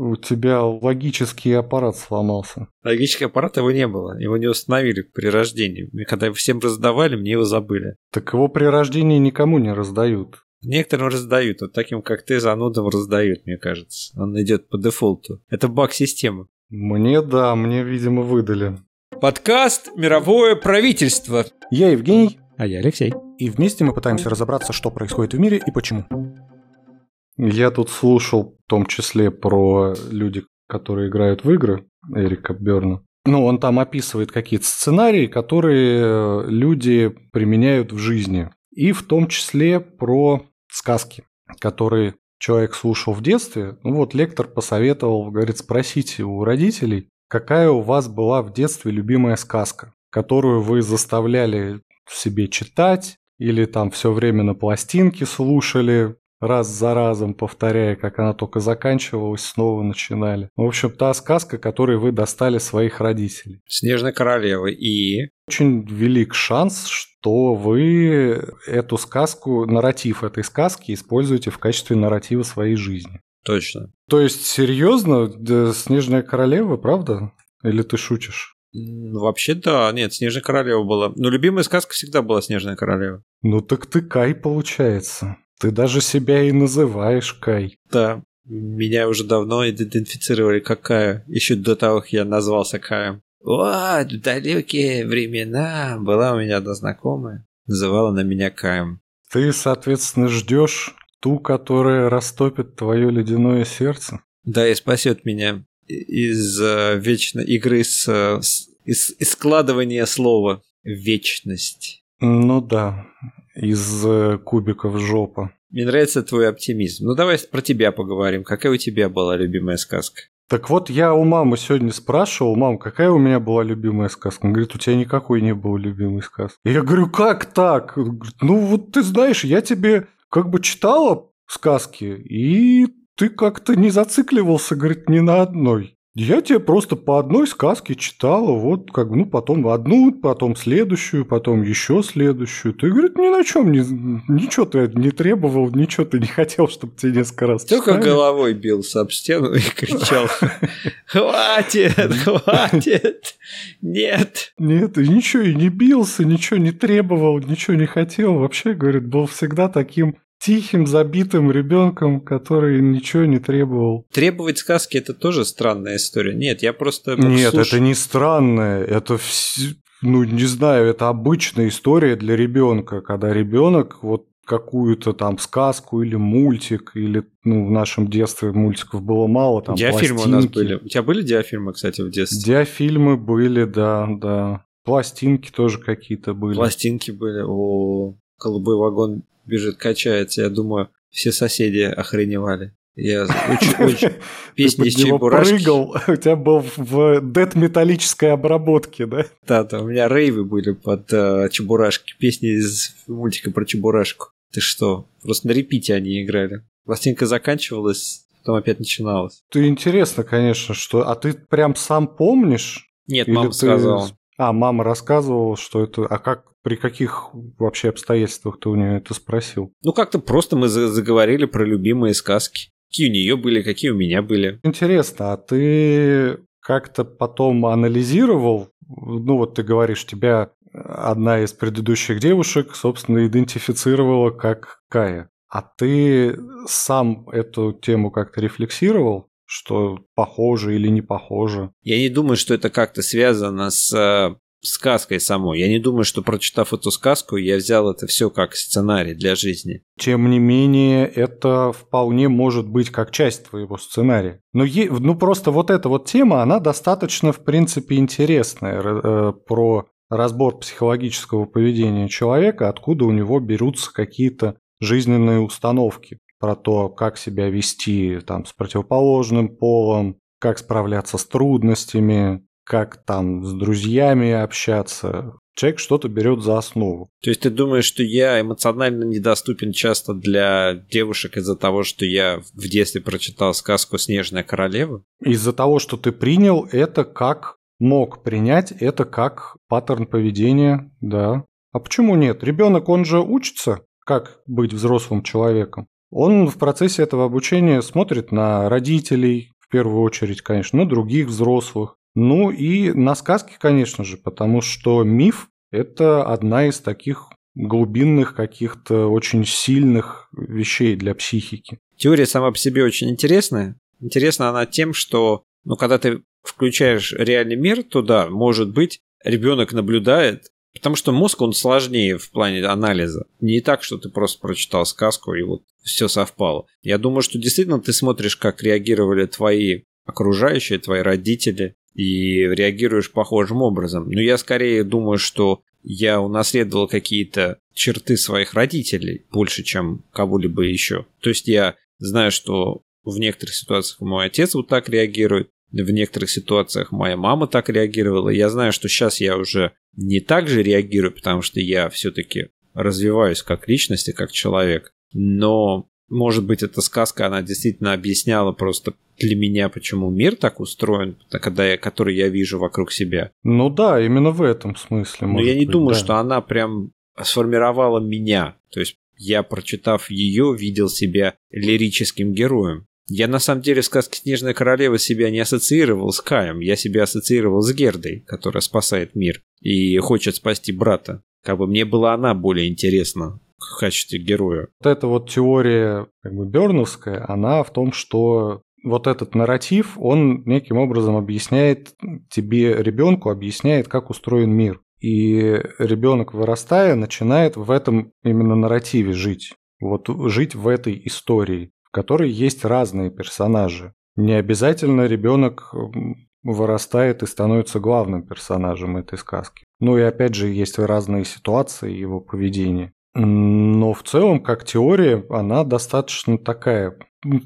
У тебя логический аппарат сломался. Логический аппарат его не было. Его не установили при рождении. Когда всем раздавали, мне его забыли. Так его при рождении никому не раздают. Некоторым раздают, вот таким, как ты, занудам раздают, мне кажется. Он идет по дефолту. Это баг системы. Мне да, мне, видимо, выдали. Подкаст «Мировое правительство». Я Евгений. А я Алексей. И вместе мы пытаемся разобраться, что происходит в мире и почему. Я тут слушал в том числе про люди, которые играют в игры, Эрика Берна. Ну, он там описывает какие-то сценарии, которые люди применяют в жизни. И в том числе про сказки, которые человек слушал в детстве. Ну вот лектор посоветовал, говорит, спросите у родителей, какая у вас была в детстве любимая сказка, которую вы заставляли себе читать, или там все время на пластинке слушали, раз за разом повторяя, как она только заканчивалась, снова начинали. В общем, та сказка, которую вы достали своих родителей. Снежная королева и... Очень велик шанс, что вы эту сказку, нарратив этой сказки используете в качестве нарратива своей жизни. Точно. То есть, серьезно, Снежная королева, правда? Или ты шутишь? Вообще да, нет, Снежная королева была. Но любимая сказка всегда была Снежная королева. Ну так ты Кай получается. Ты даже себя и называешь Кай. Да, меня уже давно идентифицировали как Кая, еще до того, как я назвался Каем. Вот, в далекие времена была у меня одна знакомая, называла на меня Каем. Ты, соответственно, ждешь ту, которая растопит твое ледяное сердце? Да, и спасет меня из uh, вечной игры с, uh, с из, из складывания слова вечность. Ну да, из э, кубиков жопа. Мне нравится твой оптимизм. Ну давай про тебя поговорим. Какая у тебя была любимая сказка? Так вот, я у мамы сегодня спрашивал, мам, какая у меня была любимая сказка? Он говорит, у тебя никакой не было любимой сказки. Я говорю, как так? Ну вот ты знаешь, я тебе как бы читала сказки, и ты как-то не зацикливался, говорит, ни на одной. Я тебе просто по одной сказке читала, вот как, ну, потом одну, потом следующую, потом еще следующую. Ты, говорит, ни на чем, ни, ничего ты не требовал, ничего ты не хотел, чтобы тебе несколько раз Только читали. головой бился об стену и кричал, хватит, хватит, нет. Нет, и ничего и не бился, ничего не требовал, ничего не хотел. Вообще, говорит, был всегда таким тихим, забитым ребенком, который ничего не требовал. Требовать сказки это тоже странная история. Нет, я просто. Нет, слуш... это не странное. Это вс... ну не знаю, это обычная история для ребенка, когда ребенок вот какую-то там сказку или мультик, или ну, в нашем детстве мультиков было мало. Там, диафильмы пластинки. у нас были. У тебя были диафильмы, кстати, в детстве? Диафильмы были, да, да. Пластинки тоже какие-то были. Пластинки были. О, голубой вагон бежит, качается. Я думаю, все соседи охреневали. Я очень, очень песни с Чебурашки. прыгал, у тебя был в дед металлической обработке, да? Да, да, у меня рейвы были под uh, Чебурашки, песни из мультика про Чебурашку. Ты что, просто на репите они играли. Пластинка заканчивалась, потом опять начиналась. Ты интересно, конечно, что... А ты прям сам помнишь? Нет, мама ты... сказала. А, мама рассказывала, что это... А как, при каких вообще обстоятельствах ты у нее это спросил? Ну, как-то просто мы заговорили про любимые сказки. Какие у нее были, какие у меня были. Интересно, а ты как-то потом анализировал, ну вот ты говоришь, тебя одна из предыдущих девушек, собственно, идентифицировала как Кая. А ты сам эту тему как-то рефлексировал? Что похоже или не похоже. Я не думаю, что это как-то связано с э, сказкой самой. Я не думаю, что прочитав эту сказку, я взял это все как сценарий для жизни. Тем не менее, это вполне может быть как часть твоего сценария. Но е- ну просто вот эта вот тема, она достаточно, в принципе, интересная э, про разбор психологического поведения человека, откуда у него берутся какие-то жизненные установки про то, как себя вести там, с противоположным полом, как справляться с трудностями, как там с друзьями общаться. Человек что-то берет за основу. То есть ты думаешь, что я эмоционально недоступен часто для девушек из-за того, что я в детстве прочитал сказку «Снежная королева»? Из-за того, что ты принял это как мог принять это как паттерн поведения, да. А почему нет? Ребенок, он же учится, как быть взрослым человеком. Он в процессе этого обучения смотрит на родителей, в первую очередь, конечно, на других взрослых. Ну и на сказки, конечно же, потому что миф – это одна из таких глубинных каких-то очень сильных вещей для психики. Теория сама по себе очень интересная. Интересна она тем, что ну, когда ты включаешь реальный мир, то да, может быть, ребенок наблюдает, потому что мозг, он сложнее в плане анализа. Не так, что ты просто прочитал сказку и вот все совпало. Я думаю, что действительно ты смотришь, как реагировали твои окружающие, твои родители, и реагируешь похожим образом. Но я скорее думаю, что я унаследовал какие-то черты своих родителей больше, чем кого-либо еще. То есть я знаю, что в некоторых ситуациях мой отец вот так реагирует, в некоторых ситуациях моя мама так реагировала. Я знаю, что сейчас я уже не так же реагирую, потому что я все-таки развиваюсь как личность и как человек. Но, может быть, эта сказка, она действительно объясняла просто для меня, почему мир так устроен, когда я, который я вижу вокруг себя. Ну да, именно в этом смысле. Но я не быть, думаю, да. что она прям сформировала меня. То есть я, прочитав ее, видел себя лирическим героем. Я на самом деле в сказке «Снежная королева» себя не ассоциировал с Каем, я себя ассоциировал с Гердой, которая спасает мир и хочет спасти брата. Как бы мне была она более интересна в качестве героя. Вот эта вот теория как бы Берновская, она в том, что вот этот нарратив, он неким образом объясняет тебе, ребенку, объясняет, как устроен мир. И ребенок, вырастая, начинает в этом именно нарративе жить. Вот жить в этой истории, которой есть разные персонажи. Не обязательно ребенок вырастает и становится главным персонажем этой сказки. Ну и опять же, есть разные ситуации его поведения. Но в целом, как теория, она достаточно такая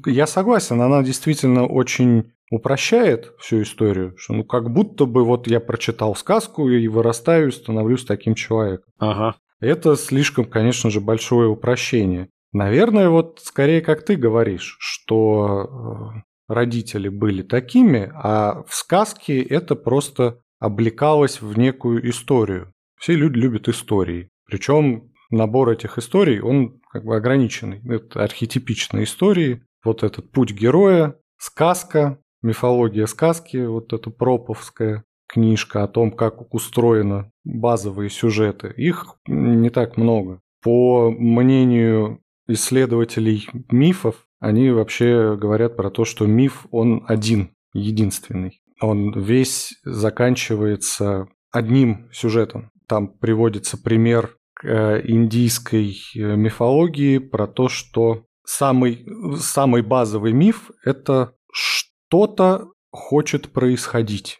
я согласен, она действительно очень упрощает всю историю, что ну как будто бы вот я прочитал сказку и вырастаю, и становлюсь таким человеком. Ага. Это слишком, конечно же, большое упрощение. Наверное, вот скорее как ты говоришь, что э, родители были такими, а в сказке это просто облекалось в некую историю. Все люди любят истории. Причем набор этих историй, он как бы ограниченный. Это архетипичные истории, вот этот путь героя, сказка, мифология сказки, вот эта проповская книжка о том, как устроены базовые сюжеты. Их не так много. По мнению исследователей мифов, они вообще говорят про то, что миф, он один, единственный. Он весь заканчивается одним сюжетом. Там приводится пример Э, индийской э, мифологии про то, что самый, самый базовый миф – это что-то хочет происходить.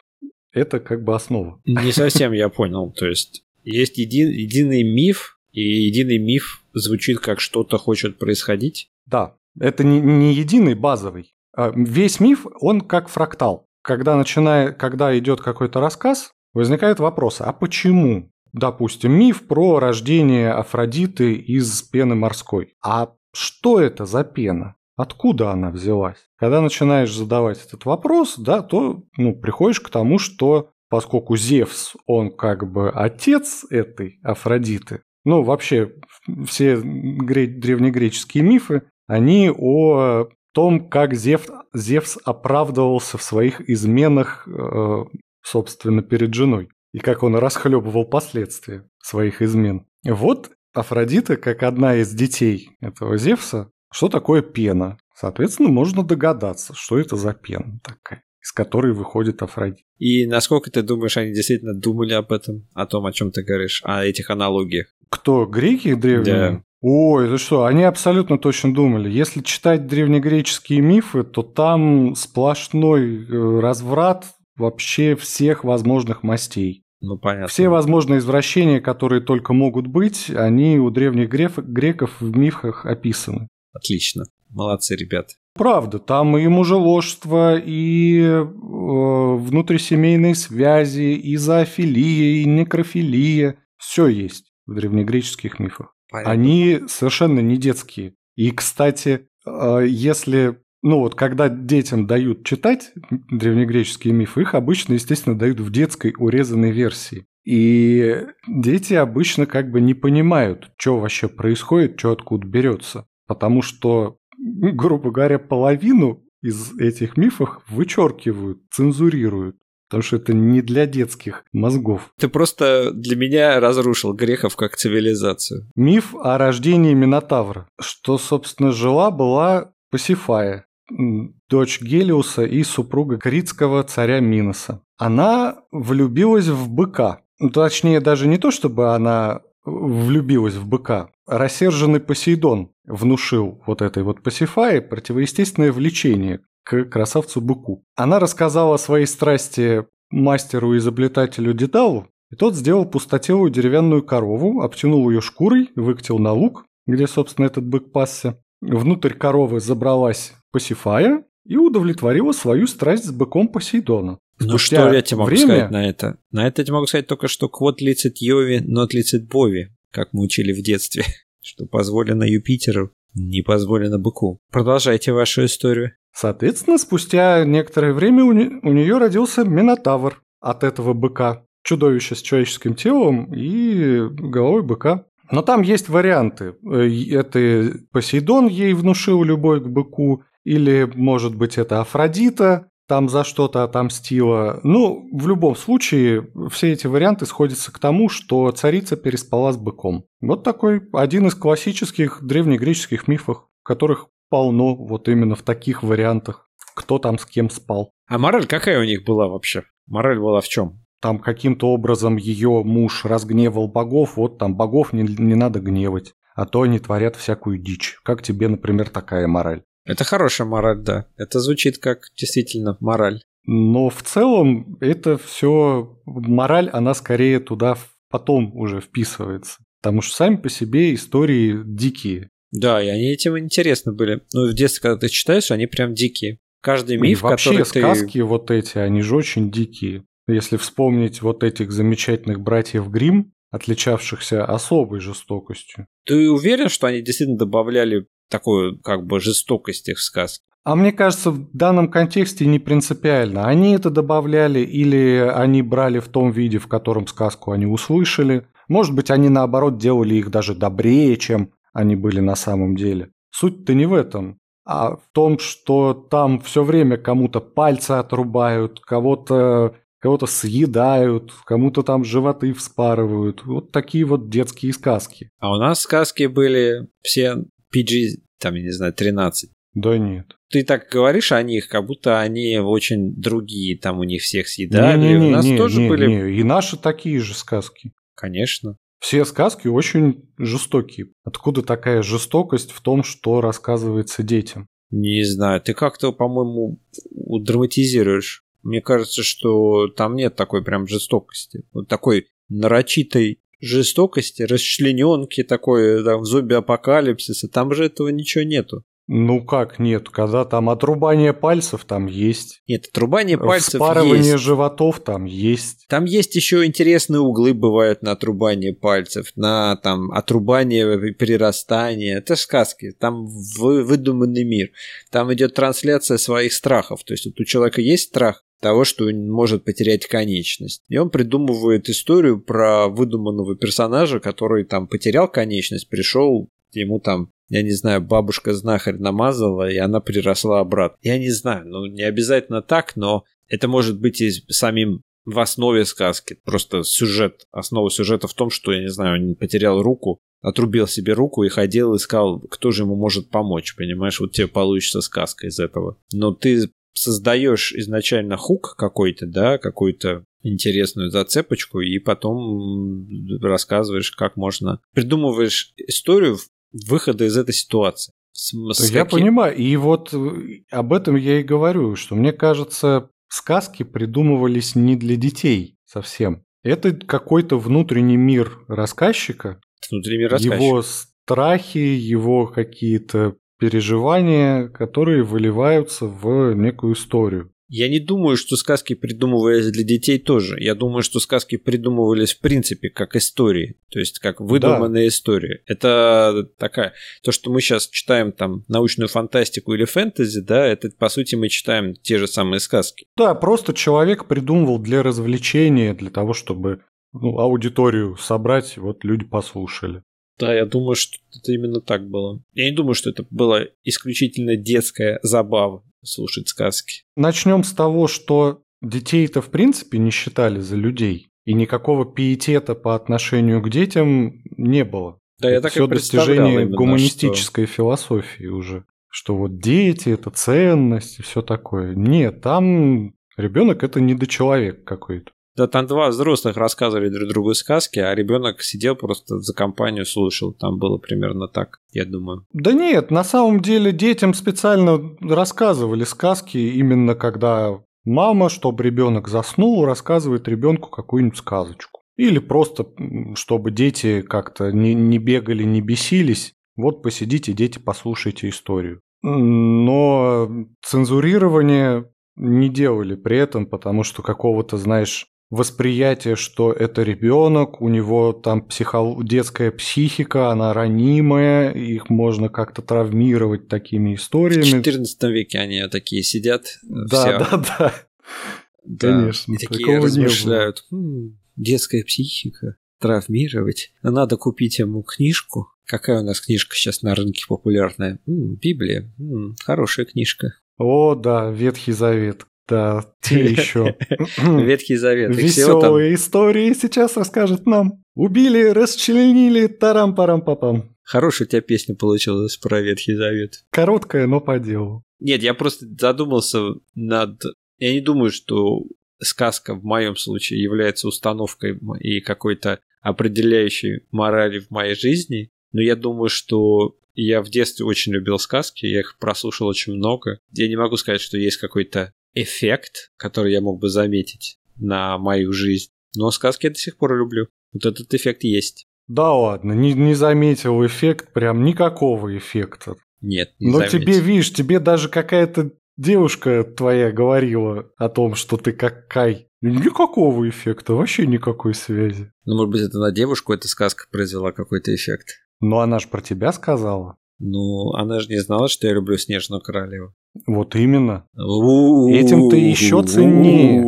Это как бы основа. Не совсем я понял. То есть есть един, единый миф, и единый миф звучит как что-то хочет происходить? Да, это не, не единый базовый. А весь миф, он как фрактал. Когда, начиная, когда идет какой-то рассказ, возникает вопрос, а почему? допустим, миф про рождение Афродиты из пены морской. А что это за пена? Откуда она взялась? Когда начинаешь задавать этот вопрос, да, то ну, приходишь к тому, что поскольку Зевс, он как бы отец этой Афродиты, ну, вообще все древнегреческие мифы, они о том, как Зевс, Зевс оправдывался в своих изменах, э, собственно, перед женой и как он расхлебывал последствия своих измен. Вот Афродита, как одна из детей этого Зевса, что такое пена? Соответственно, можно догадаться, что это за пена такая, из которой выходит Афродита. И насколько ты думаешь, они действительно думали об этом, о том, о чем ты говоришь, о этих аналогиях? Кто, греки древние? Да. Ой, это что, они абсолютно точно думали. Если читать древнегреческие мифы, то там сплошной э, разврат вообще всех возможных мастей. Ну, понятно. Все возможные извращения, которые только могут быть, они у древних греф, греков в мифах описаны. Отлично. Молодцы, ребят. Правда, там и мужеложство, и э, внутрисемейные связи, и зоофилия, и некрофилия. Все есть в древнегреческих мифах. Понятно. Они совершенно не детские. И, кстати, э, если ну вот, когда детям дают читать древнегреческие мифы, их обычно, естественно, дают в детской урезанной версии. И дети обычно как бы не понимают, что вообще происходит, что откуда берется. Потому что, грубо говоря, половину из этих мифов вычеркивают, цензурируют. Потому что это не для детских мозгов. Ты просто для меня разрушил грехов как цивилизацию. Миф о рождении Минотавра. Что, собственно, жила-была Пасифая, дочь Гелиуса и супруга критского царя Миноса. Она влюбилась в быка. Ну, точнее, даже не то, чтобы она влюбилась в быка. Рассерженный Посейдон внушил вот этой вот Пасифае противоестественное влечение к красавцу-быку. Она рассказала о своей страсти мастеру изобретателю Дедалу, и тот сделал пустотелую деревянную корову, обтянул ее шкурой, выкатил на луг, где, собственно, этот бык пасся. Внутрь коровы забралась Пасифая и удовлетворила свою страсть с быком Посейдона. Ну что я тебе могу время... сказать на это? На это я тебе могу сказать только, что квот лицит Йови, нот лицит Бови, как мы учили в детстве, что позволено Юпитеру, не позволено быку. Продолжайте вашу историю. Соответственно, спустя некоторое время у, не... у нее родился Минотавр от этого быка. Чудовище с человеческим телом и головой быка. Но там есть варианты. Э, это Посейдон ей внушил любовь к быку, или, может быть, это Афродита там за что-то отомстила. Ну, в любом случае, все эти варианты сходятся к тому, что царица переспала с быком. Вот такой один из классических древнегреческих мифов, которых полно вот именно в таких вариантах. Кто там с кем спал. А мораль какая у них была вообще? Мораль была в чем? Там каким-то образом ее муж разгневал богов, вот там богов не, не надо гневать, а то они творят всякую дичь. Как тебе, например, такая мораль? Это хорошая мораль, да. Это звучит как действительно мораль. Но в целом это все мораль, она скорее туда потом уже вписывается. Потому что сами по себе истории дикие. Да, и они этим интересны были. Ну, в детстве, когда ты читаешь, они прям дикие. Каждый миф, и вообще который сказки ты... вот эти, они же очень дикие. Если вспомнить вот этих замечательных братьев Грим, отличавшихся особой жестокостью. Ты уверен, что они действительно добавляли такую как бы жестокость их сказ. А мне кажется, в данном контексте не принципиально. Они это добавляли или они брали в том виде, в котором сказку они услышали. Может быть, они наоборот делали их даже добрее, чем они были на самом деле. Суть-то не в этом, а в том, что там все время кому-то пальцы отрубают, кого-то кого-то съедают, кому-то там животы вспарывают. Вот такие вот детские сказки. А у нас сказки были все PG, там, я не знаю, 13. Да нет. Ты так говоришь о них, как будто они очень другие, там у них всех съедали. Не, не, не, у нас не, тоже не, были... Не, и наши такие же сказки. Конечно. Все сказки очень жестокие. Откуда такая жестокость в том, что рассказывается детям? Не знаю, ты как-то, по-моему, драматизируешь. Мне кажется, что там нет такой прям жестокости. Вот такой нарочитой жестокости, расчлененки такой, там, зомби-апокалипсиса, там же этого ничего нету. Ну как нет, когда там отрубание пальцев там есть. Нет, отрубание пальцев Вспарывание есть. животов там есть. Там есть еще интересные углы бывают на отрубание пальцев, на там отрубание перерастание. Это сказки, там выдуманный мир. Там идет трансляция своих страхов. То есть вот у человека есть страх, того, что может потерять конечность. И он придумывает историю про выдуманного персонажа, который там потерял конечность, пришел, ему там я не знаю, бабушка знахарь намазала, и она приросла обратно. Я не знаю, ну не обязательно так, но это может быть и самим в основе сказки. Просто сюжет, основа сюжета в том, что, я не знаю, он потерял руку, отрубил себе руку и ходил, искал, кто же ему может помочь, понимаешь? Вот тебе получится сказка из этого. Но ты создаешь изначально хук какой-то, да, какую-то интересную зацепочку, и потом рассказываешь, как можно... Придумываешь историю выхода из этой ситуации. С, с я каким... понимаю, и вот э, об этом я и говорю, что мне кажется, сказки придумывались не для детей совсем. Это какой-то внутренний мир рассказчика, внутренний мир рассказчика. его страхи, его какие-то переживания, которые выливаются в некую историю. Я не думаю, что сказки придумывались для детей тоже. Я думаю, что сказки придумывались в принципе как истории, то есть как выдуманные да. истории. Это такая, то, что мы сейчас читаем там научную фантастику или фэнтези, да, это по сути мы читаем те же самые сказки. Да, просто человек придумывал для развлечения, для того, чтобы ну, аудиторию собрать, вот люди послушали. Да, я думаю, что это именно так было. Я не думаю, что это была исключительно детская забава. слушать сказки. Начнем с того, что детей-то в принципе не считали за людей. И никакого пиетета по отношению к детям не было. Да, я так Все достижение именно, гуманистической философии уже. Что вот дети это ценность и все такое. Нет, там ребенок это недочеловек какой-то. Да, там два взрослых рассказывали друг другу сказки, а ребенок сидел просто за компанию слушал. Там было примерно так, я думаю. Да нет, на самом деле детям специально рассказывали сказки именно когда мама, чтобы ребенок заснул, рассказывает ребенку какую-нибудь сказочку. Или просто, чтобы дети как-то не, не бегали, не бесились. Вот посидите, дети, послушайте историю. Но цензурирование не делали при этом, потому что какого-то, знаешь, восприятие, что это ребенок, у него там психо... детская психика, она ранимая, их можно как-то травмировать такими В историями. 14 веке они такие сидят. э, Да, все, да, да. да, конечно, И такие такого не было. размышляют. «М, детская психика. Травмировать. Надо купить ему книжку. Какая у нас книжка сейчас на рынке популярная? М, Библия. М, хорошая книжка. О, да, Ветхий Завет. Да, те еще. Ветхий Завет. Веселые истории сейчас расскажет нам. Убили, расчленили, тарам-парам-папам. Хорошая у тебя песня получилась про Ветхий Завет. Короткая, но по делу. Нет, я просто задумался над... Я не думаю, что сказка в моем случае является установкой и какой-то определяющей морали в моей жизни, но я думаю, что я в детстве очень любил сказки, я их прослушал очень много. Я не могу сказать, что есть какой-то эффект, который я мог бы заметить на мою жизнь, но сказки я до сих пор люблю. Вот этот эффект есть. Да ладно, не, не заметил эффект, прям никакого эффекта. Нет, не Но заметил. тебе, видишь, тебе даже какая-то девушка твоя говорила о том, что ты как Кай. Никакого эффекта, вообще никакой связи. Ну, может быть, это на девушку эта сказка произвела какой-то эффект. Но она же про тебя сказала. Ну, она же не знала, что я люблю Снежную Королеву. Вот именно. Этим ты еще ценнее.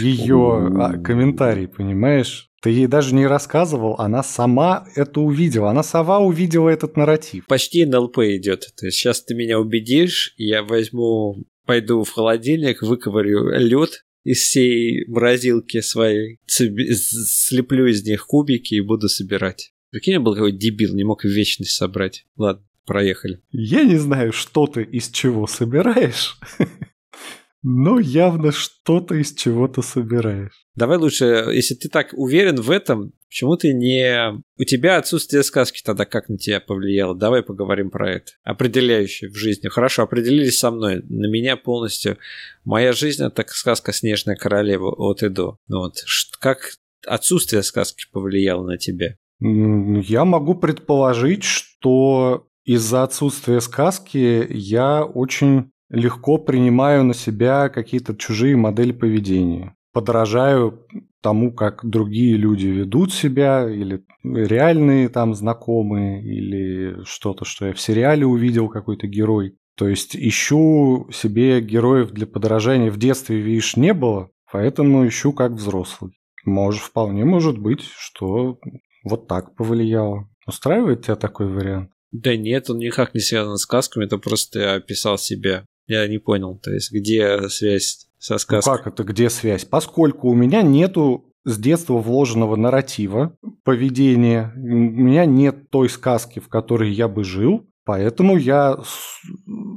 Ее комментарий, понимаешь? Ты ей даже не рассказывал, она сама это увидела. Она сова увидела этот нарратив. Почти НЛП идет. То есть сейчас ты меня убедишь, я возьму, пойду в холодильник, выковырю лед из всей морозилки своей, слеплю из них кубики и буду собирать. Прикинь, я был какой дебил, не мог вечность собрать. Ладно, проехали. Я не знаю, что ты из чего собираешь, но явно что-то из чего-то собираешь. Давай лучше, если ты так уверен в этом, почему ты не... У тебя отсутствие сказки тогда как на тебя повлияло? Давай поговорим про это. Определяющее в жизни. Хорошо, определились со мной. На меня полностью... Моя жизнь — это сказка «Снежная королева» от и до. Ну Вот. Как отсутствие сказки повлияло на тебя? Я могу предположить, что из-за отсутствия сказки я очень легко принимаю на себя какие-то чужие модели поведения. Подражаю тому, как другие люди ведут себя, или реальные там знакомые, или что-то, что я в сериале увидел, какой-то герой. То есть ищу себе героев для подражания. В детстве, видишь, не было, поэтому ищу как взрослый. Может, вполне может быть, что вот так повлияло. Устраивает тебя такой вариант? Да нет, он никак не связан с сказками, это просто я описал себя. Я не понял, то есть где связь со Ну сказкой? как это, где связь? Поскольку у меня нету с детства вложенного нарратива, поведения, у меня нет той сказки, в которой я бы жил, поэтому я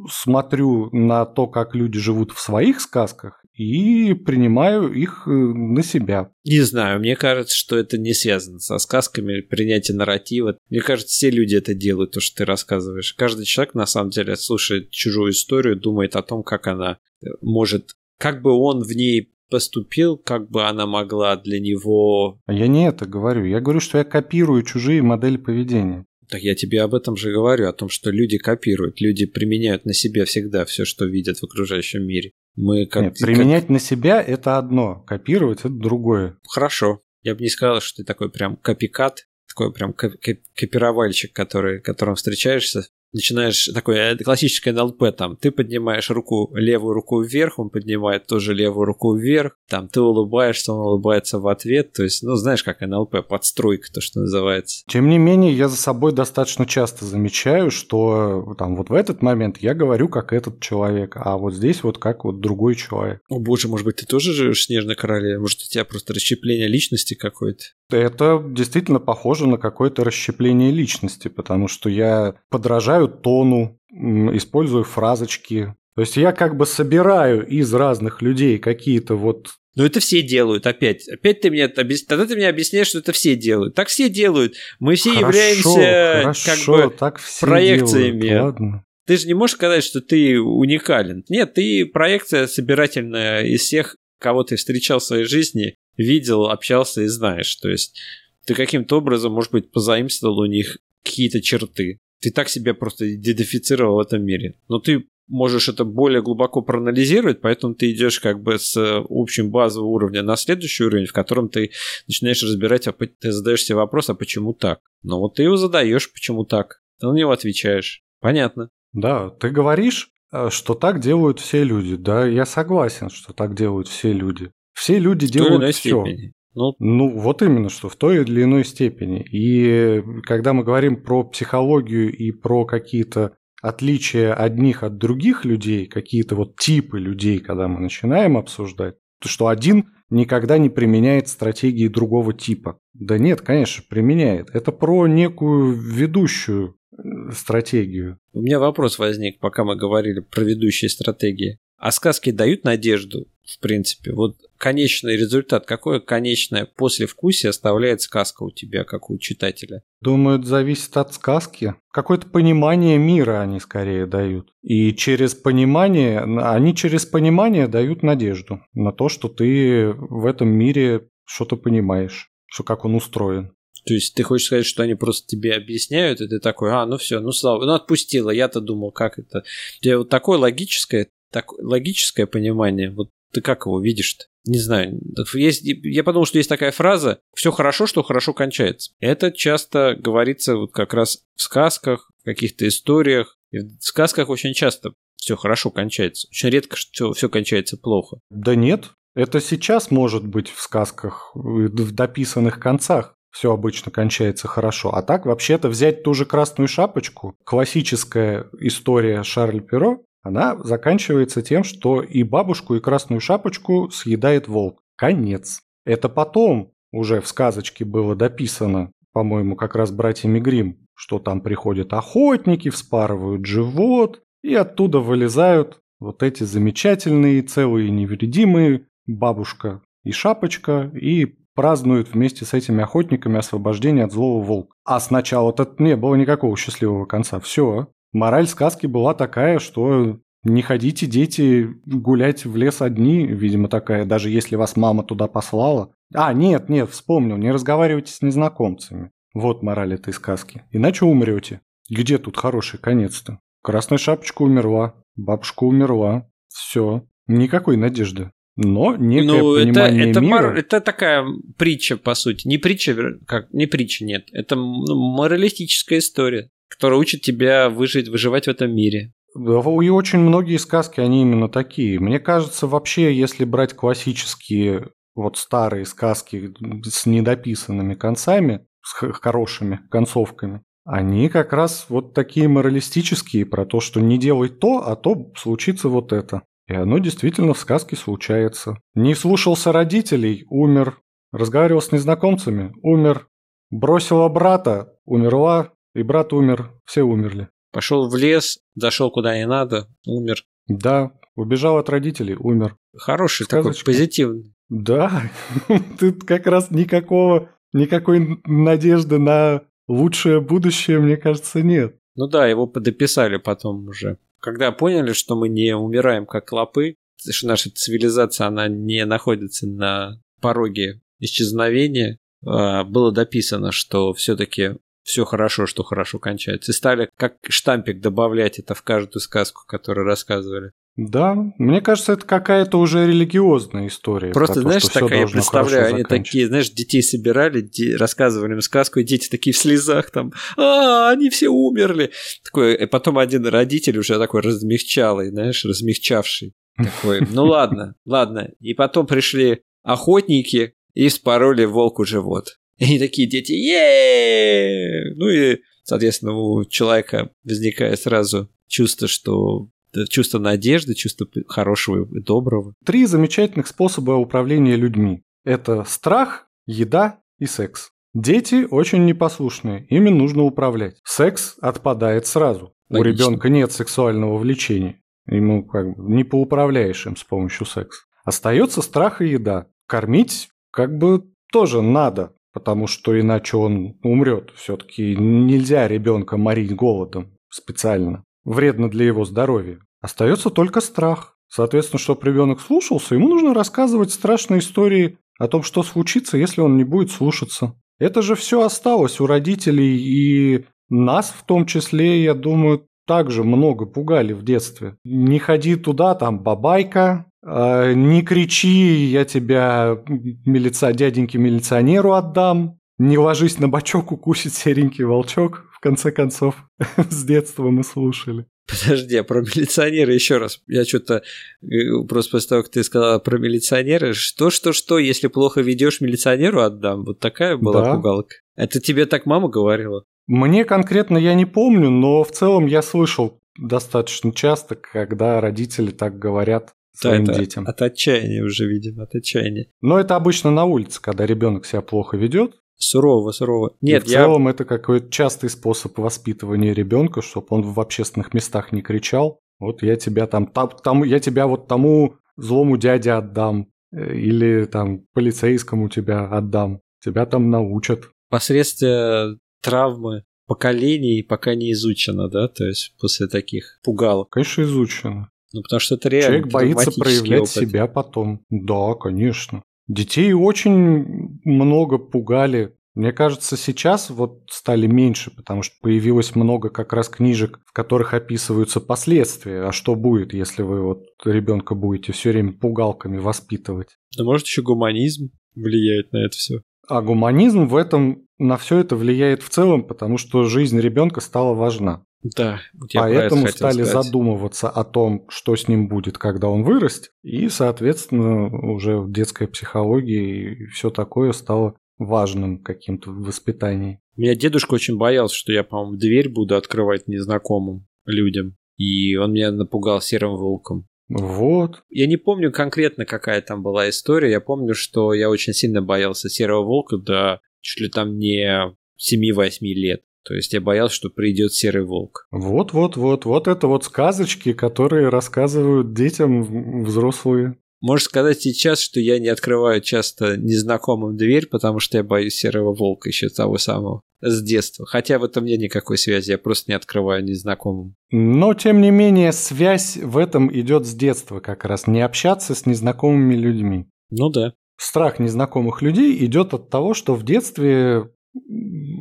смотрю на то, как люди живут в своих сказках и принимаю их э, на себя. Не знаю, мне кажется, что это не связано со сказками, принятие нарратива. Мне кажется, все люди это делают, то, что ты рассказываешь. Каждый человек, на самом деле, слушает чужую историю, думает о том, как она э, может... Как бы он в ней поступил, как бы она могла для него... А я не это говорю. Я говорю, что я копирую чужие модели поведения. Так я тебе об этом же говорю, о том, что люди копируют, люди применяют на себя всегда все, что видят в окружающем мире. Мы как... Нет, применять на себя – это одно, копировать – это другое. как- Хорошо. Я бы не сказал, что ты такой прям копикат, такой прям ко- ко- копировальщик, который, которым встречаешься начинаешь такое классическое НЛП, там, ты поднимаешь руку, левую руку вверх, он поднимает тоже левую руку вверх, там, ты улыбаешься, он улыбается в ответ, то есть, ну, знаешь, как НЛП, подстройка, то, что называется. Тем не менее, я за собой достаточно часто замечаю, что там вот в этот момент я говорю как этот человек, а вот здесь вот как вот другой человек. О боже, может быть, ты тоже живешь в Снежной Королеве? Может, у тебя просто расщепление личности какое-то? Это действительно похоже на какое-то расщепление личности, потому что я подражаю тону, использую фразочки. То есть я как бы собираю из разных людей какие-то вот но это все делают, опять. Опять ты мне объяс... тогда ты мне объясняешь, что это все делают. Так все делают. Мы все хорошо, являемся хорошо, как бы так все проекциями. Делают, ладно. Ты же не можешь сказать, что ты уникален. Нет, ты проекция собирательная из всех, кого ты встречал в своей жизни, видел, общался и знаешь. То есть ты каким-то образом, может быть, позаимствовал у них какие-то черты. Ты так себя просто идентифицировал в этом мире. Но ты можешь это более глубоко проанализировать, поэтому ты идешь как бы с общим базового уровня на следующий уровень, в котором ты начинаешь разбирать, а ты задаешь себе вопрос, а почему так? Но вот ты его задаешь, почему так? Ты на него отвечаешь. Понятно. Да, ты говоришь, э, что так делают все люди. Да, я согласен, что так делают все люди. Все люди делают все. Степени. Ну, ну, вот именно что, в той или иной степени. И когда мы говорим про психологию и про какие-то отличия одних от других людей, какие-то вот типы людей, когда мы начинаем обсуждать, то что один никогда не применяет стратегии другого типа. Да нет, конечно, применяет. Это про некую ведущую э, стратегию. У меня вопрос возник, пока мы говорили про ведущие стратегии. А сказки дают надежду, в принципе? Вот конечный результат, какое конечное послевкусие оставляет сказка у тебя, как у читателя? Думаю, это зависит от сказки. Какое-то понимание мира они скорее дают. И через понимание, они через понимание дают надежду на то, что ты в этом мире что-то понимаешь, что как он устроен. То есть ты хочешь сказать, что они просто тебе объясняют, и ты такой, а, ну все, ну слава, ну отпустила, я-то думал, как это. У тебя вот такое логическое так, логическое понимание, вот ты как его видишь-то? Не знаю. Есть, я подумал, что есть такая фраза «все хорошо, что хорошо кончается». Это часто говорится вот как раз в сказках, в каких-то историях. И в сказках очень часто все хорошо кончается. Очень редко что все кончается плохо. Да нет. Это сейчас может быть в сказках, в дописанных концах все обычно кончается хорошо. А так, вообще-то, взять ту же красную шапочку, классическая история Шарль Перо, она заканчивается тем, что и бабушку, и красную шапочку съедает волк. Конец. Это потом уже в сказочке было дописано, по-моему, как раз братьями Грим, что там приходят охотники, вспарывают живот, и оттуда вылезают вот эти замечательные, целые невредимые бабушка и шапочка, и празднуют вместе с этими охотниками освобождение от злого волка. А сначала-то не было никакого счастливого конца. Все, Мораль сказки была такая, что не ходите, дети, гулять в лес одни, видимо, такая, даже если вас мама туда послала. А, нет, нет, вспомнил, не разговаривайте с незнакомцами. Вот мораль этой сказки. Иначе умрете. Где тут хороший конец-то? Красная шапочка умерла, бабушка умерла. Все. Никакой надежды. Но некое ну, понимание это, это, мира... это такая притча, по сути. Не притча, как не притча, нет. Это ну, моралистическая история которая учит тебя выжить, выживать в этом мире. И очень многие сказки, они именно такие. Мне кажется, вообще, если брать классические вот старые сказки с недописанными концами, с хорошими концовками, они как раз вот такие моралистические про то, что не делай то, а то случится вот это. И оно действительно в сказке случается. Не слушался родителей, умер. Разговаривал с незнакомцами, умер. Бросила брата, умерла. И брат умер, все умерли. Пошел в лес, зашел куда не надо, умер. Да, убежал от родителей, умер. Хороший Сказочка. такой, позитивный. Да, тут как раз никакого, никакой надежды на лучшее будущее, мне кажется, нет. Ну да, его подописали потом уже. Когда поняли, что мы не умираем как клопы, что наша цивилизация, она не находится на пороге исчезновения, а, было дописано, что все-таки все хорошо, что хорошо кончается. И стали как штампик добавлять это в каждую сказку, которую рассказывали. Да, мне кажется, это какая-то уже религиозная история. Просто, то, знаешь, такая, я представляю, они такие, знаешь, детей собирали, де- рассказывали им сказку, и дети такие в слезах там, а, они все умерли. Такой, и потом один родитель уже такой размягчалый, знаешь, размягчавший. Такой, ну ладно, ладно. И потом пришли охотники и спороли волку живот. И они такие дети, е Ну и, соответственно, у человека возникает сразу чувство, что чувство надежды, чувство хорошего и доброго. Три замечательных способа управления людьми. Это страх, еда и секс. Дети очень непослушные, ими нужно управлять. Секс отпадает сразу. Логично. У ребенка нет сексуального влечения. Ему как бы не поуправляешь им с помощью секса. Остается страх и еда. Кормить как бы тоже надо, потому что иначе он умрет. Все-таки нельзя ребенка морить голодом специально вредно для его здоровья. Остается только страх. Соответственно, чтобы ребенок слушался, ему нужно рассказывать страшные истории о том, что случится, если он не будет слушаться. Это же все осталось у родителей и нас в том числе, я думаю, также много пугали в детстве. Не ходи туда, там бабайка, не кричи, я тебя милица, дяденьке милиционеру отдам, не ложись на бочок, укусит серенький волчок в конце концов, с детства мы слушали. Подожди, а про милиционера еще раз. Я что-то э, просто после того, как ты сказала про милиционера, что, что, что, если плохо ведешь милиционеру отдам. Вот такая была да. пугалка. Это тебе так мама говорила? Мне конкретно я не помню, но в целом я слышал достаточно часто, когда родители так говорят своим да, детям. От отчаяния уже, видимо, от отчаяния. Но это обычно на улице, когда ребенок себя плохо ведет, Сурово, сурово. Нет, и в я... целом это какой-то частый способ воспитывания ребенка, чтобы он в общественных местах не кричал. Вот я тебя там, там, там я тебя вот тому злому дяде отдам, э, или там полицейскому тебя отдам. Тебя там научат. Посредством травмы поколений пока не изучено, да? То есть после таких пугалок. Конечно, изучено. Ну, потому что это реально Человек боится проявлять опыт. себя потом. Да, конечно. Детей очень много пугали. Мне кажется, сейчас вот стали меньше, потому что появилось много как раз книжек, в которых описываются последствия. А что будет, если вы вот ребенка будете все время пугалками воспитывать? Да может еще гуманизм влияет на это все. А гуманизм в этом на все это влияет в целом, потому что жизнь ребенка стала важна. Да, поэтому стали сказать. задумываться о том, что с ним будет, когда он вырастет, и, соответственно, уже детская психология и все такое стало важным каким-то в воспитании. Меня дедушка очень боялся, что я, по-моему, дверь буду открывать незнакомым людям, и он меня напугал серым волком. Вот. Я не помню конкретно, какая там была история. Я помню, что я очень сильно боялся серого волка до чуть ли там не 7-8 лет. То есть я боялся, что придет серый волк. Вот-вот-вот. Вот это вот сказочки, которые рассказывают детям взрослые. Можешь сказать сейчас, что я не открываю часто незнакомым дверь, потому что я боюсь серого волка еще того самого с детства. Хотя в этом нет никакой связи, я просто не открываю незнакомым. Но, тем не менее, связь в этом идет с детства как раз. Не общаться с незнакомыми людьми. Ну да. Страх незнакомых людей идет от того, что в детстве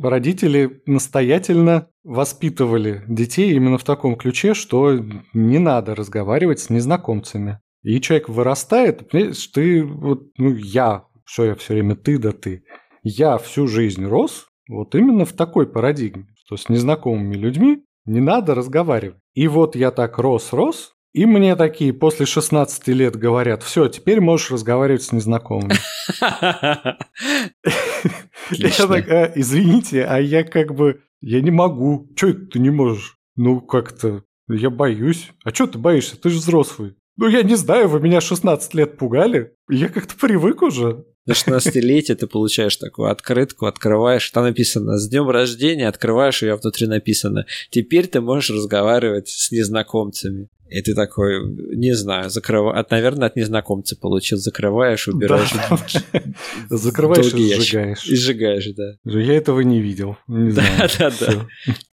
родители настоятельно воспитывали детей именно в таком ключе, что не надо разговаривать с незнакомцами. И человек вырастает, понимаешь, ты вот, ну я, что я все время ты да ты. Я всю жизнь рос вот именно в такой парадигме, что с незнакомыми людьми не надо разговаривать. И вот я так рос-рос, и мне такие после 16 лет говорят, все, теперь можешь разговаривать с незнакомыми. Я так, «А, извините, а я как бы, я не могу. Че это ты не можешь? Ну, как-то, я боюсь. А что ты боишься? Ты же взрослый. Ну, я не знаю, вы меня 16 лет пугали. Я как-то привык уже. На 16-летие ты получаешь такую открытку, открываешь, там написано «С днем рождения», открываешь, ее внутри написано «Теперь ты можешь разговаривать с незнакомцами». И ты такой, не знаю, закрываешь, наверное, от незнакомца получил, закрываешь, убираешь. Закрываешь и сжигаешь. И сжигаешь, да. Я этого не видел. Не знаю. Да, да, да.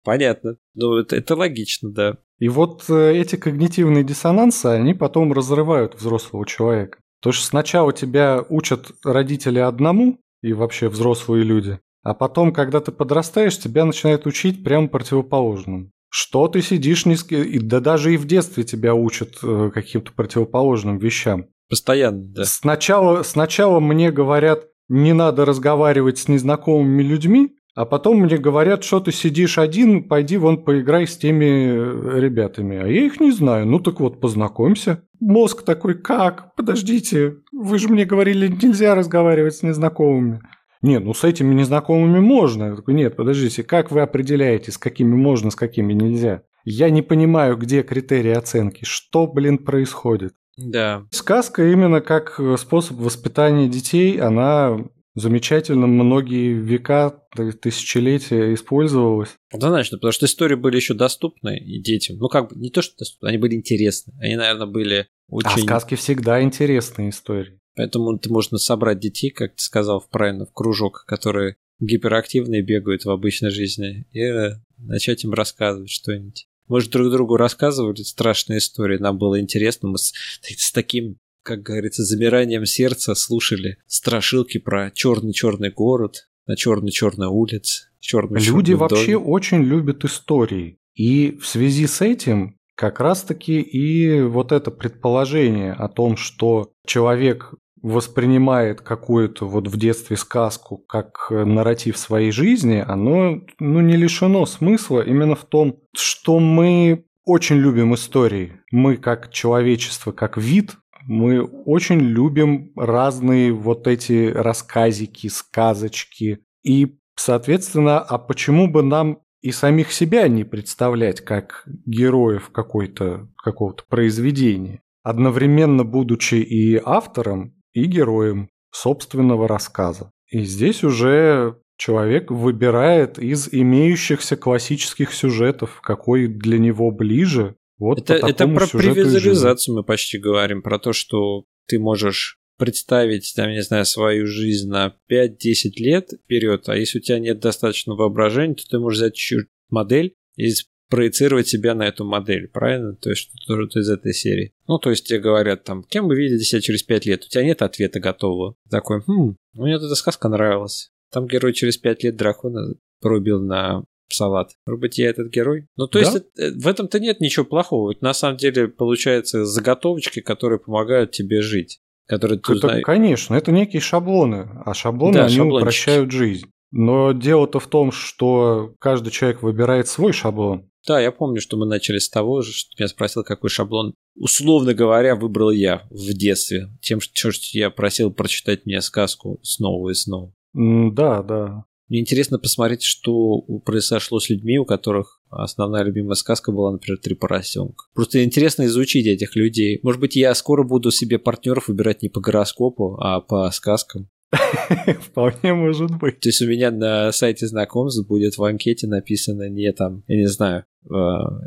Понятно. Ну, это, это логично, да. И вот э, эти когнитивные диссонансы, они потом разрывают взрослого человека. То есть сначала тебя учат родители одному и вообще взрослые люди, а потом, когда ты подрастаешь, тебя начинают учить прямо противоположному Что ты сидишь низко... И, да даже и в детстве тебя учат э, каким-то противоположным вещам. Постоянно, да. Сначала, сначала мне говорят, не надо разговаривать с незнакомыми людьми, а потом мне говорят, что ты сидишь один, пойди вон поиграй с теми э, ребятами. А я их не знаю. Ну так вот, познакомься. Мозг такой, как? Подождите, вы же мне говорили, нельзя разговаривать с незнакомыми. Нет, ну с этими незнакомыми можно. Я такой, нет, подождите, как вы определяете, с какими можно, с какими нельзя? Я не понимаю, где критерии оценки. Что, блин, происходит? Да. Сказка именно как способ воспитания детей, она замечательно многие века, тысячелетия использовалась. Однозначно, потому что истории были еще доступны и детям. Ну, как бы не то, что доступны, они были интересны. Они, наверное, были а очень... А сказки всегда интересные истории. Поэтому ты можно собрать детей, как ты сказал правильно, в кружок, которые гиперактивные бегают в обычной жизни, и начать им рассказывать что-нибудь. Может, друг другу рассказывали страшные истории, нам было интересно, мы с, с таким, как говорится, замиранием сердца слушали страшилки про черный-черный город, на черной-черной улице, черный Люди вообще очень любят истории. И в связи с этим как раз-таки и вот это предположение о том, что человек воспринимает какую-то вот в детстве сказку как нарратив своей жизни, оно ну, не лишено смысла именно в том, что мы очень любим истории. Мы как человечество, как вид, мы очень любим разные вот эти рассказики, сказочки. И, соответственно, а почему бы нам и самих себя не представлять как героев какой-то, какого-то произведения? Одновременно будучи и автором, и героем собственного рассказа. И здесь уже человек выбирает из имеющихся классических сюжетов, какой для него ближе. Вот это, это про привизуализацию мы почти говорим, про то, что ты можешь представить, там, не знаю, свою жизнь на 5-10 лет вперед, а если у тебя нет достаточно воображения, то ты можешь взять чуть модель и проецировать себя на эту модель, правильно? То есть что-то из этой серии. Ну, то есть тебе говорят там, кем вы видите себя через 5 лет? У тебя нет ответа готового. Такой, хм, мне эта сказка нравилась. Там герой через 5 лет дракона порубил на салат. Может быть, я этот герой? Ну, то да? есть э, в этом-то нет ничего плохого. Ведь на самом деле получается заготовочки, которые помогают тебе жить. Которые ты это, знаешь... Конечно, это некие шаблоны, а шаблоны да, они шаблончики. упрощают жизнь. Но дело-то в том, что каждый человек выбирает свой шаблон. Да, я помню, что мы начали с того же, что меня спросил, какой шаблон, условно говоря, выбрал я в детстве. Тем, что я просил прочитать мне сказку снова и снова. Да, да. Мне интересно посмотреть, что произошло с людьми, у которых основная любимая сказка была, например, «Три поросенка». Просто интересно изучить этих людей. Может быть, я скоро буду себе партнеров выбирать не по гороскопу, а по сказкам. Вполне может быть. То есть у меня на сайте знакомств будет в анкете написано не там, я не знаю,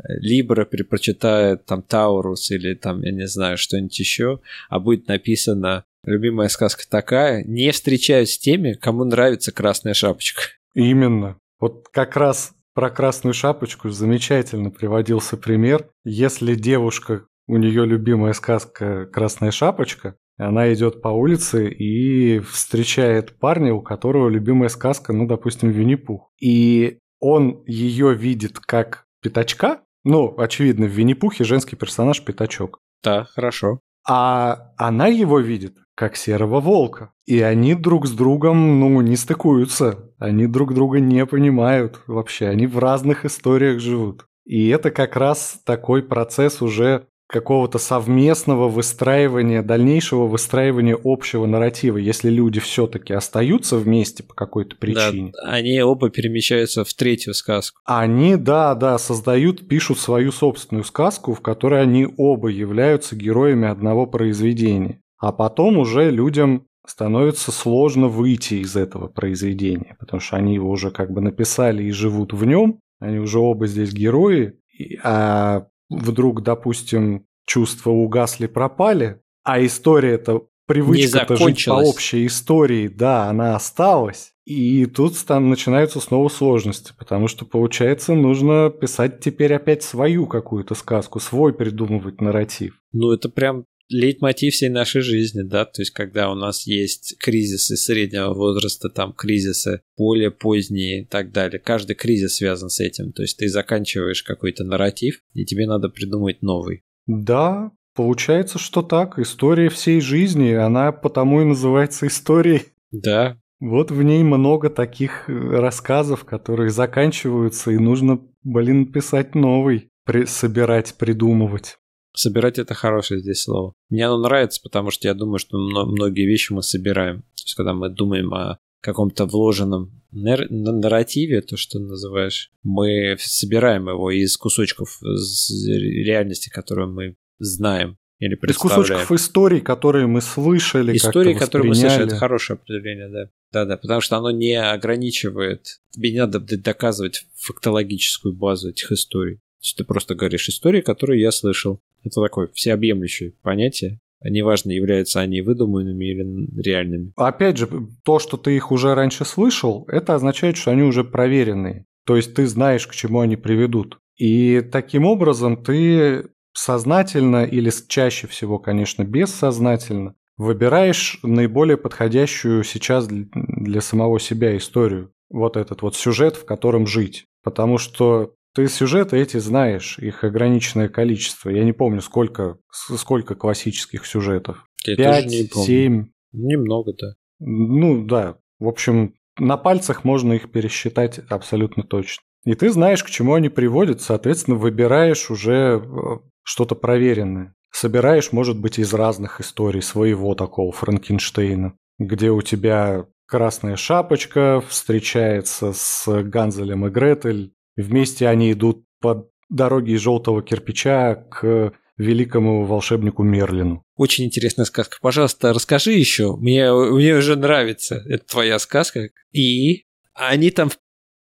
Либра перепрочитает там Таурус или там, я не знаю, что-нибудь еще, а будет написано любимая сказка такая, не встречаюсь с теми, кому нравится красная шапочка. Именно. Вот как раз про красную шапочку замечательно приводился пример. Если девушка, у нее любимая сказка «Красная шапочка», она идет по улице и встречает парня, у которого любимая сказка, ну, допустим, Винни-Пух. И он ее видит как пятачка. Ну, очевидно, в Винни-Пухе женский персонаж пятачок. Да, хорошо. А она его видит как серого волка. И они друг с другом, ну, не стыкуются. Они друг друга не понимают вообще. Они в разных историях живут. И это как раз такой процесс уже какого-то совместного выстраивания, дальнейшего выстраивания общего нарратива, если люди все-таки остаются вместе по какой-то причине. Да, они оба перемещаются в третью сказку. Они, да, да, создают, пишут свою собственную сказку, в которой они оба являются героями одного произведения. А потом уже людям становится сложно выйти из этого произведения, потому что они его уже как бы написали и живут в нем, они уже оба здесь герои, а вдруг, допустим, чувства угасли, пропали, а история это привычка жить по общей истории, да, она осталась. И тут там начинаются снова сложности, потому что, получается, нужно писать теперь опять свою какую-то сказку, свой придумывать нарратив. Ну, это прям лейтмотив всей нашей жизни, да, то есть когда у нас есть кризисы среднего возраста, там кризисы более поздние и так далее, каждый кризис связан с этим, то есть ты заканчиваешь какой-то нарратив, и тебе надо придумать новый. Да, получается, что так. История всей жизни, она потому и называется историей. Да. Вот в ней много таких э, рассказов, которые заканчиваются, и нужно, блин, писать новый, при- собирать, придумывать. Собирать это хорошее здесь слово. Мне оно нравится, потому что я думаю, что многие вещи мы собираем. То есть, когда мы думаем о каком-то вложенном нар- нарративе, то, что называешь, мы собираем его из кусочков реальности, которую мы знаем или представляем. Из кусочков историй, которые мы слышали, Истории, которые мы слышали, это хорошее определение, да. Да-да, потому что оно не ограничивает, тебе не надо доказывать фактологическую базу этих историй. Ты просто говоришь истории, которые я слышал. Это такое всеобъемлющее понятие. Неважно, являются они выдуманными или реальными. Опять же, то, что ты их уже раньше слышал, это означает, что они уже проверенные. То есть ты знаешь, к чему они приведут. И таким образом ты сознательно или чаще всего, конечно, бессознательно выбираешь наиболее подходящую сейчас для самого себя историю. Вот этот вот сюжет, в котором жить. Потому что ты сюжеты эти знаешь, их ограниченное количество. Я не помню, сколько, сколько классических сюжетов. Пять, семь. Немного, да. Ну да. В общем, на пальцах можно их пересчитать абсолютно точно. И ты знаешь, к чему они приводят, соответственно, выбираешь уже э, что-то проверенное. Собираешь, может быть, из разных историй своего такого Франкенштейна, где у тебя красная шапочка встречается с Ганзелем и Гретель. Вместе они идут по дороге из желтого кирпича к великому волшебнику Мерлину. Очень интересная сказка. Пожалуйста, расскажи еще. Мне, мне уже нравится. Это твоя сказка. И они там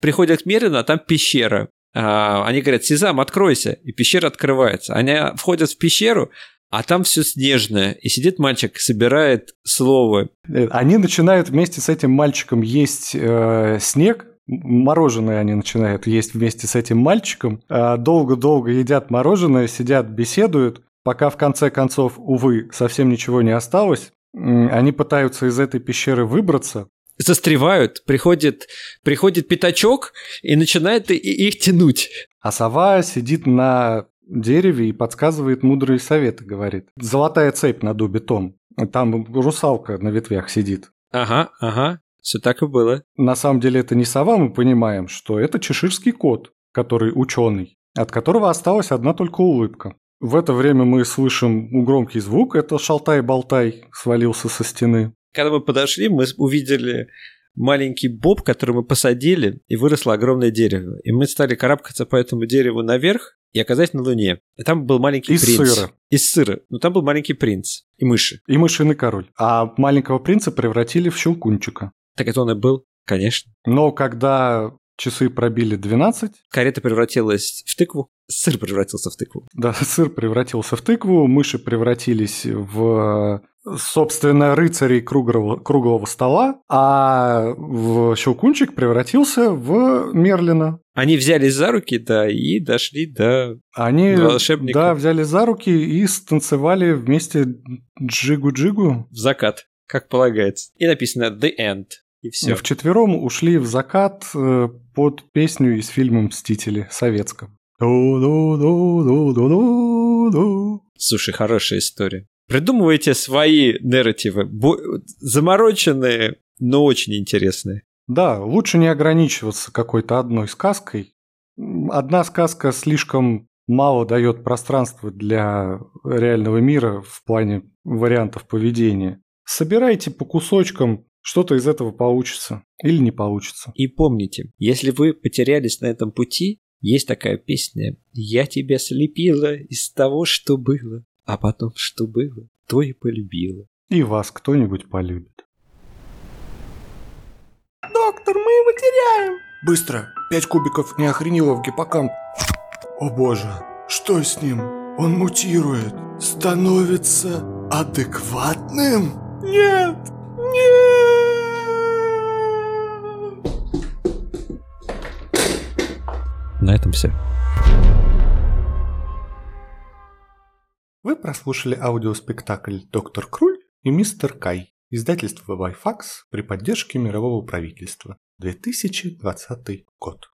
приходят к Мерлину, а там пещера. А, они говорят, Сезам, откройся, и пещера открывается. Они входят в пещеру, а там все снежное, и сидит мальчик, собирает слово. Э, они начинают вместе с этим мальчиком есть э, снег, мороженое они начинают есть вместе с этим мальчиком. А долго-долго едят мороженое, сидят, беседуют, пока в конце концов, увы, совсем ничего не осталось. Они пытаются из этой пещеры выбраться, застревают, приходит, приходит пятачок и начинает их тянуть. А сова сидит на дереве и подсказывает мудрые советы, говорит. Золотая цепь на дубе том. Там русалка на ветвях сидит. Ага, ага, все так и было. На самом деле это не сова, мы понимаем, что это чеширский кот, который ученый, от которого осталась одна только улыбка. В это время мы слышим громкий звук, это шалтай-болтай свалился со стены. Когда мы подошли, мы увидели маленький боб, который мы посадили, и выросло огромное дерево. И мы стали карабкаться по этому дереву наверх и оказались на Луне. И там был маленький Из принц. сыра. Из сыра. Но там был маленький принц. И мыши. И мышиный король. А маленького принца превратили в щелкунчика. Так это он и был, конечно. Но когда часы пробили 12... Карета превратилась в тыкву. Сыр превратился в тыкву. Да, сыр превратился в тыкву, мыши превратились в собственно, рыцарей круглого, круглого стола, а в Щелкунчик превратился в Мерлина. Они взялись за руки, да, и дошли до Они, волшебника. Да, взяли за руки и станцевали вместе джигу-джигу. В закат, как полагается. И написано «The End». И все. Вчетвером ушли в закат э, под песню из фильма «Мстители» советском. Слушай, хорошая история. Придумывайте свои нарративы, замороченные, но очень интересные. Да, лучше не ограничиваться какой-то одной сказкой. Одна сказка слишком мало дает пространства для реального мира в плане вариантов поведения. Собирайте по кусочкам, что-то из этого получится или не получится. И помните, если вы потерялись на этом пути, есть такая песня «Я тебя слепила из того, что было». А потом, что было, то и полюбила. И вас кто-нибудь полюбит. Доктор, мы его теряем! Быстро! Пять кубиков не охренело в гиппокамп. О боже, что с ним? Он мутирует, становится адекватным? Нет! Нет! На этом все. Вы прослушали аудиоспектакль «Доктор Круль» и «Мистер Кай» издательство Вайфакс при поддержке мирового правительства 2020 год.